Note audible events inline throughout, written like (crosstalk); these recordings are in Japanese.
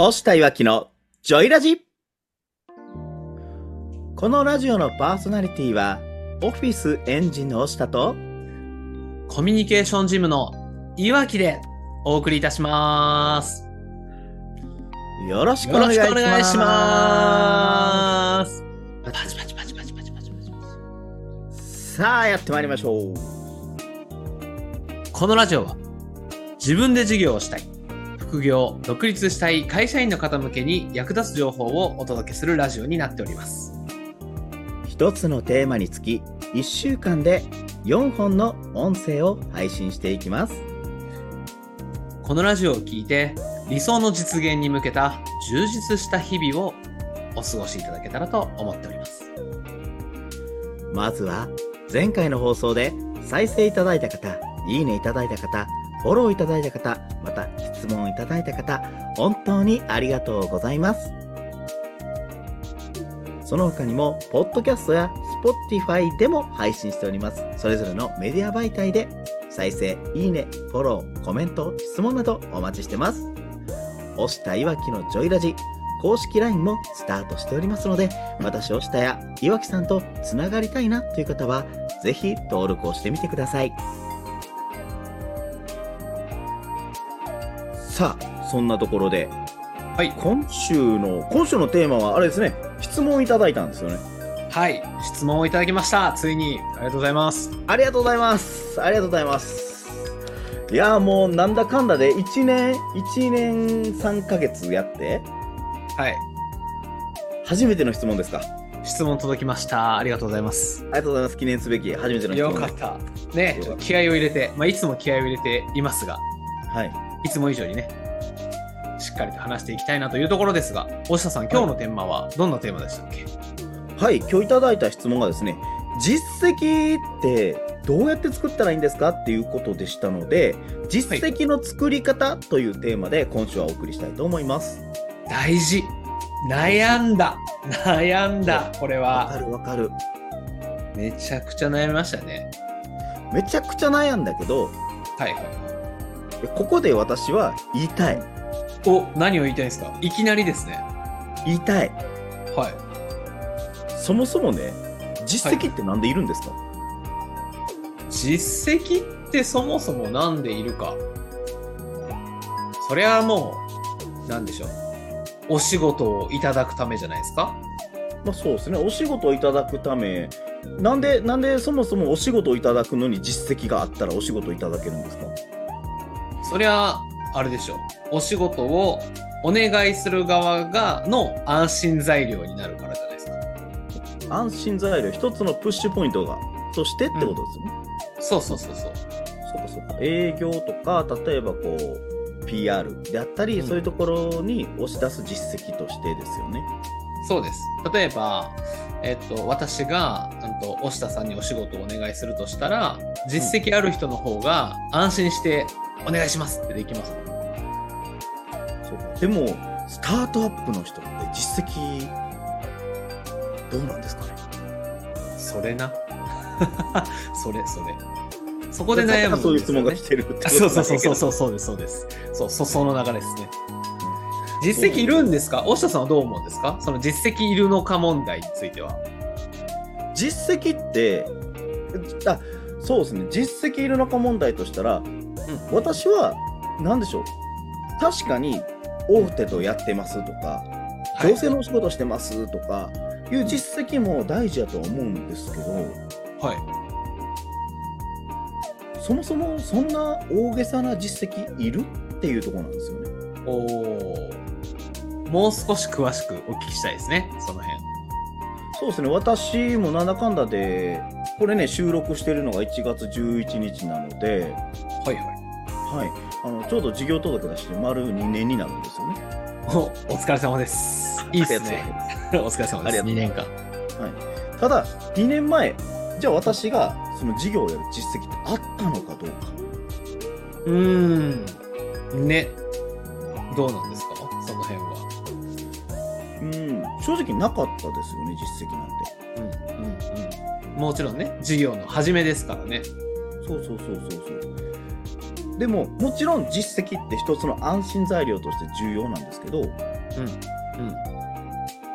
押したいわきのジョイラジ。このラジオのパーソナリティはオフィスエンジンの押したと。コミュニケーションジムのいわきでお送りいたします。よろしくお願いします。パチパチパチパチパチパチパチさあやってまいりましょう。このラジオは自分で事業をしたい、副業、独立したい会社員の方向けに役立つ情報をお届けするラジオになっております。一つのテーマにつき1週間で4本の音声を配信していきますこのラジオを聞いて理想の実現に向けた充実した日々をお過ごしいただけたらと思っております。まずは前回の放送で再生いただいた方いいねいただいた方フォローいただいた方また質問いただいた方本当にありがとうございます。その他にもポッドキャストや Spotify でも配信しております。それぞれのメディア媒体で再生いいねフォローコメント質問などお待ちしてます。押したいわきのジョイラジ公式 LINE もスタートしておりますので私押したや岩木さんとつながりたいなという方はぜひ登録をしてみてください。さあそんなところではい。今週の今週のテーマはあれですね質問いただいたんですよねはい。質問をいただきました。ついに。ありがとうございます。ありがとうございますありがとうございますいやーもうなんだかんだで1年1年3ヶ月やってはい。初めての質問ですか？質問届きました。ありがとうございます。ありがとうございます記念すべき初めての質問よかった。ね、気合を入れて、まあ、いつも気合を入れていますが、はいいつも以上にね、しっかりと話していきたいなというところですが、大下さん、今日のテーマはどんなテーマでしたっけ？はい、今日いただいた質問がですね、実績ってどうやって作ったらいいんですかっていうことでしたので、実績の作り方というテーマで今週はお送りしたいと思います。大事。悩んだ。悩んだ。これわかは。るわかる。めちゃくちゃ悩みましたね。めちゃくちゃ悩んだけど、はいはい。ここで私は言いたい。お、何を言いたいんですか？いきなりですね。言いたい。はい。そもそもね、実績ってなんでいるんですか、実績ってそもそもなんでいるか。それはもう、なんでしょう。お仕事をいただくためじゃないですか？まあそうですね、お仕事をいただくため、なんで、なんでそもそもお仕事をいただくのに実績があったらお仕事をいただけるんですか？そりゃ、あれでしょう。お仕事をお願いする側がの安心材料になるからじゃないですか。安心材料、一つのプッシュポイントが、としてってことですよね。そうそうそうそう。そうかそうか。営業とか、例えばこう、PR であったり、うんそういうところに押し出す実績としてですよね。そうです。例えば、えっと、私が、うんと、押田さんにお仕事をお願いするとしたら、実績ある人の方が安心して、お願いしますってできます。そうか。でも、スタートアップの人って実績、どうなんですかね？それな。(laughs) それ、それ。そこで悩むね。そういう質問が来てるってそうそうそうそうう。そうそうですそうですそうそその流れですね実績いるんですか？大下さんはどう思うんですか？その実績いるのか問題については実績って、あ、そうですね。実績いるのか問題としたら、私は、なんでしょう。確かに、大手とやってますとか、はい。行政のお仕事してますとかいう実績も大事だとは思うんですけどはい。そもそもそんな大げさな実績いるっていうところなんですよね。おおもう少し詳しくお聞きしたいですねその辺。そうですね。私もなんだかんだでこれね収録してるのが1月11日なのではいはいはい。あのちょうど事業届出して丸2年になるんですよね。おお疲れ様です。いいっすね。お疲れ様です。ありがとう2年間。はい、ただ2年前じゃあ私がその事業をやる実績ってあったのかどうか。うーん。ね。どうなんですか？その辺は。うん。正直なかったですよね実績なんて。うんうんうん。もちろんね事業の始めですからね。そうそうそうそうそうでももちろん実績って一つの安心材料として重要なんですけどうん。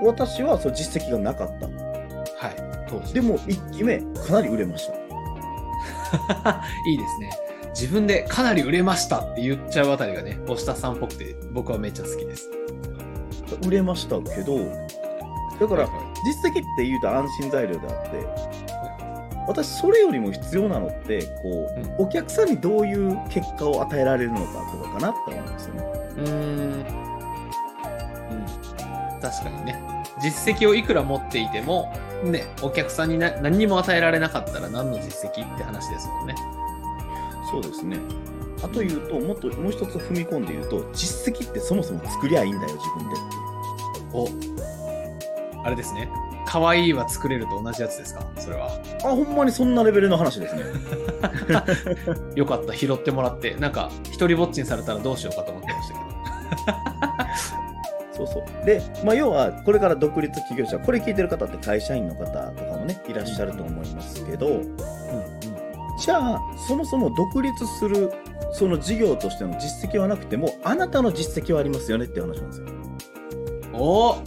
私はそう実績がなかった。はい。当時。でも1期目かなり売れました。(laughs) いいですね。自分でかなり売れましたって言っちゃうあたりがね、押田さんっぽくて僕はめっちゃ好きです。売れましたけど、だから実績って言うと安心材料であって、私それよりも必要なのってこう、お客さんにどういう結果を与えられるのかとかかなって思うんですよね。うーん。うん。確かにね。実績をいくら持っていても、ね、お客さんにな何にも与えられなかったら何の実績って話ですもんね。そうですね。あと言うと、もっともう一つ踏み込んで言うと、実績ってそもそも作りゃいいんだよ、自分でって。お、あれですね。可愛いは作れると同じやつですか？それは。あ、ほんまにそんなレベルの話ですね。(laughs) よかった、拾ってもらって。なんか、一人ぼっちにされたらどうしようかと思ってましたけど。(laughs) そうそう。で、まあ、要は、これから独立起業者、これ聞いてる方って会社員の方とかもね、いらっしゃると思いますけど、うんうん。じゃあ、そもそも独立する、その事業としての実績はなくても、あなたの実績はありますよねって話なんですよ。お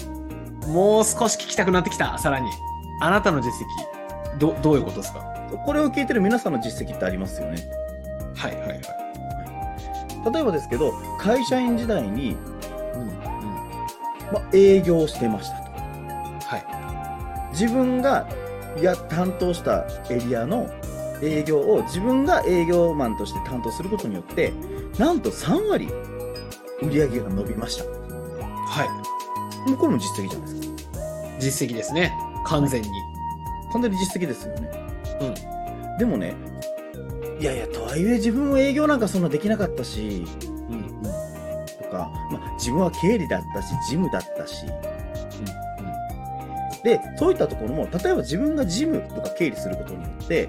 もう少し聞きたくなってきた、さらに。あなたの実績、ど、どういうことですか？これを聞いてる皆さんの実績ってありますよね。はいはいはい。例えばですけど、会社員時代に、うんうん。まあ、営業をしてましたと。はい。自分がや担当したエリアの営業を自分が営業マンとして担当することによってなんと3割売り上げが伸びましたはい。もうこれも実績じゃないですか実績ですね。完全に。完全に実績ですよねうん。でもねいやいやとはいえ自分も営業なんかそんなできなかったしうんうん。とか、まあ、自分は経理だったし事務だったしでそういったところも例えば自分が事務とか経理することによって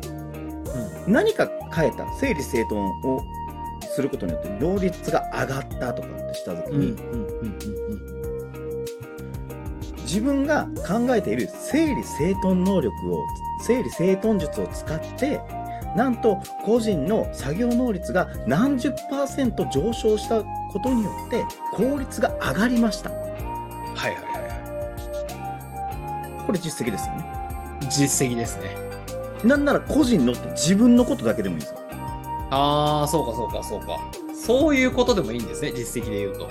何か変えた整理整頓をすることによって能率が上がったとかってした時うん。うん。に、うん。うん。うん。自分が考えている整理整頓能力を整理整頓術を使ってなんと個人の作業能率が何十パーセント上昇したことによって効率が上がりましたはいはいはいはこれ実績ですよねい。実績ですね。なんなら個人のって自分のことだけでもいいんですよああ、そうかそうかそうか。そういうことでもいいんですね、実績で言うと。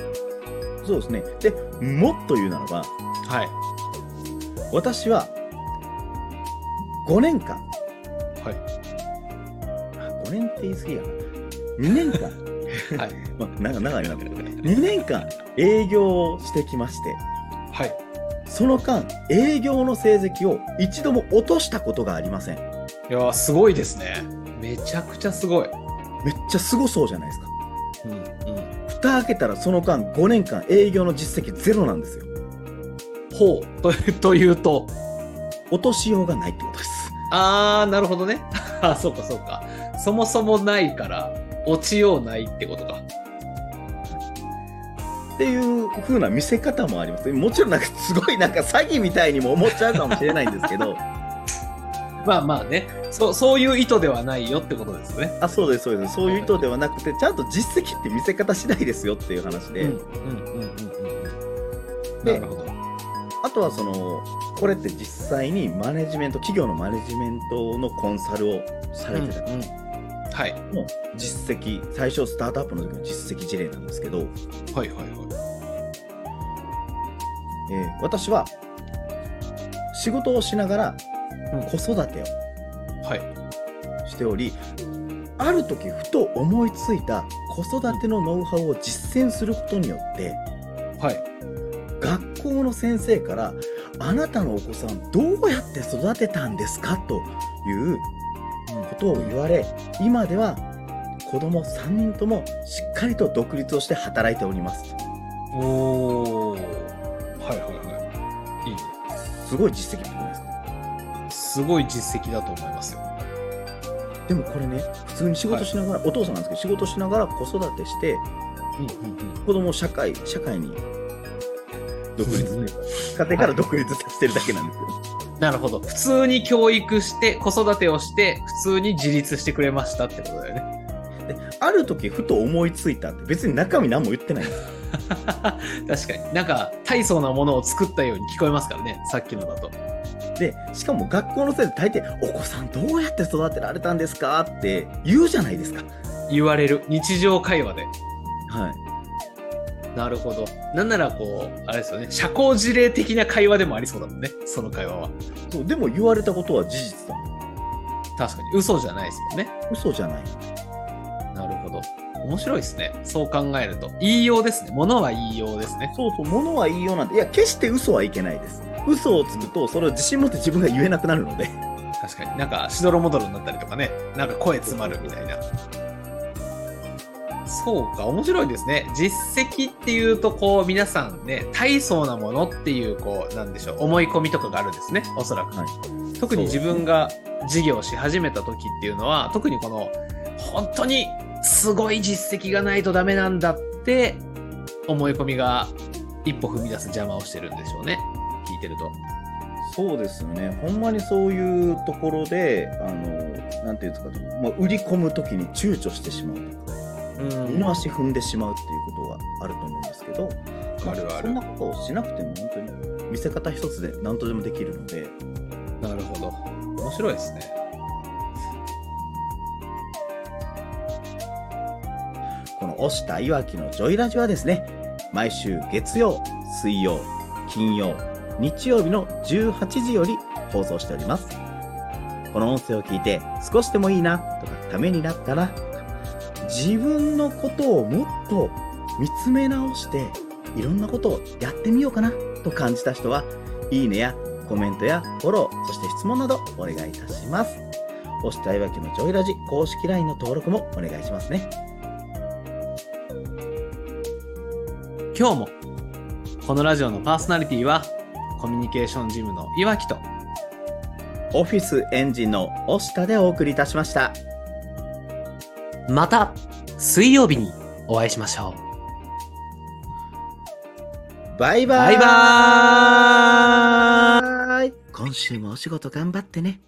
そうですねでもっと言うならばはい。私は5年間はい。あ5年って言い過ぎやな2年間 (laughs) はい。(laughs) まあ、長長いなこれ2年間営業をしてきましてはい。その間営業の成績を一度も落としたことがありませんいやー、すごいですね。めちゃくちゃすごい。めっちゃすごそうじゃないですかうんうん。蓋開けたらその間5年間営業の実績ゼロなんですよほう。と (laughs) というと？落としようがないってことですあー、なるほどね。あそうかそうか。そもそもないから、落ちようないってことか。っていう風な見せ方もありますもちろんなんかすごいなんか詐欺みたいにも思っちゃうかもしれないんですけどまあまあね。そう、そういう意図ではないよってことですよね。あそうですそうですそういう意図ではなくてちゃんと実績って見せ方次第ですよっていう話で、うんうんうんうんうん。でなるほど。あとはそのこれって実際にマネジメント企業のマネジメントのコンサルをされてたうんうんはい。の実績最初スタートアップの時の実績事例なんですけど、はいはいはい。えー私は仕事をしながらうん子育てはい。をしており、ある時ふと思いついた子育てのノウハウを実践することによってはい。学校の先生から「あなたのお子さんどうやって育てたんですか?」ということを言われ今では子供3人ともしっかりと独立をして働いておりますおー。はいはいはい。いいね。すごい実績ですかすごい実績だと思いますよ。でもこれね普通に仕事しながら、お父さんなんですけど仕事しながら子育てしてうんうんうん。子供を社会社会に独立というか家庭から独立させてるだけなんですよ、なるほど。普通に教育して、子育てをして、普通に自立してくれましたってことだよね。である時ふと思いついたって別に中身何も言ってないんです (laughs) 確かに。なんか、大層なものを作ったように聞こえますからね、さっきのだと。で、しかも学校の先生大抵、お子さんどうやって育てられたんですかって言うじゃないですか。言われる。日常会話で。はい。なるほど。なんならこう、あれですよね、社交辞令的な会話でもありそうだもんね、その会話は。そう、でも言われたことは事実だもん。確かに。嘘じゃないですもんね。嘘じゃない。なるほど。面白いですね。そう考えると。言いようですね。物は言いようですね。そうそう、物は言いようなんて、いや、決して嘘はいけないです。嘘をつくと、それを自信持って自分が言えなくなるので。確かに。なんか、しどろもどろになったりとかね。なんか声詰まるみたいな。そうか、面白いですね。実績っていうと、こう、皆さんね、大層なものっていう、こう、なんでしょう、思い込みとかがあるんですね、おそらく。はい特に自分が事業をし始めた時っていうのは、特にこの、本当にすごい実績がないとダメなんだって、思い込みが一歩踏み出す邪魔をしてるんでしょうね。聞いてると。そうですよね。ほんまにそういうところで、あの、なんていうんですか、もう売り込むときに躊躇してしまうとか、うん二の足踏んでしまうっていうことがあると思うんですけど、あるあるそんなことをしなくても本当に見せ方一つで何とでもできるので、なるほど。面白いですね。の押したいわきのジョイラジはですね、毎週月曜、水曜、金曜、日曜日の18時より放送しております。この音声を聞いて少しでもいいなとかためになったなとか、自分のことをもっと見つめ直していろんなことをやってみようかなと感じた人は、いいねやコメントやフォロー、そして質問などお願いいたします。押したいわきのジョイラジ公式 LINE の登録もお願いしますね。今日も、このラジオのパーソナリティは、コミュニケーションジムの岩木と、オフィスエンジンの押下でお送りいたしました。また、水曜日にお会いしましょう。バイバイバイバーイ今週もお仕事頑張ってね。